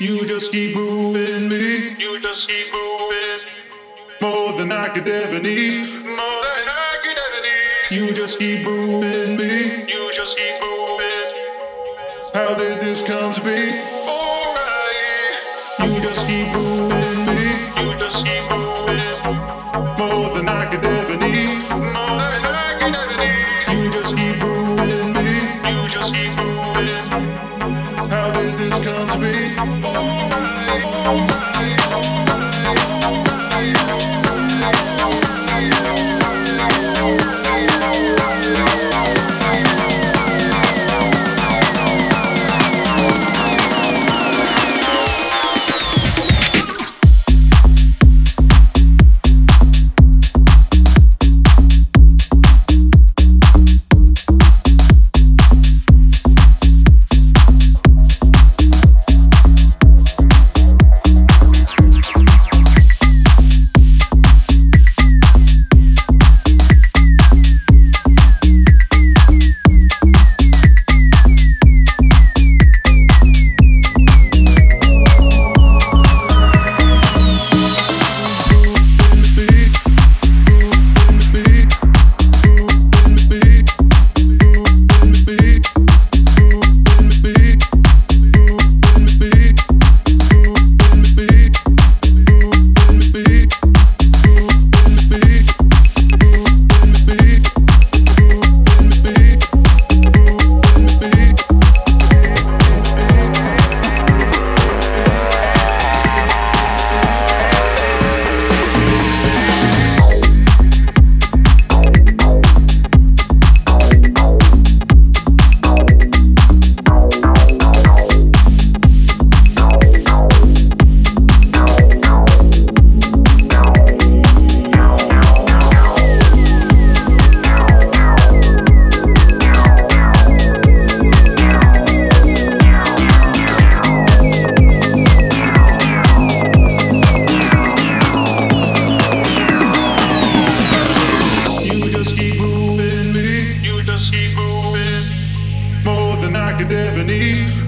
You just keep moving me. You just keep moving more than I could ever need. more than I could ever need. You just keep moving me. You just keep moving. How did this come to be? Alright. You just keep moving me You just keep moving more than I could ever need. more than I could ever need. Moving.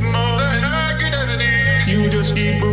More than I could ever need. You just keep.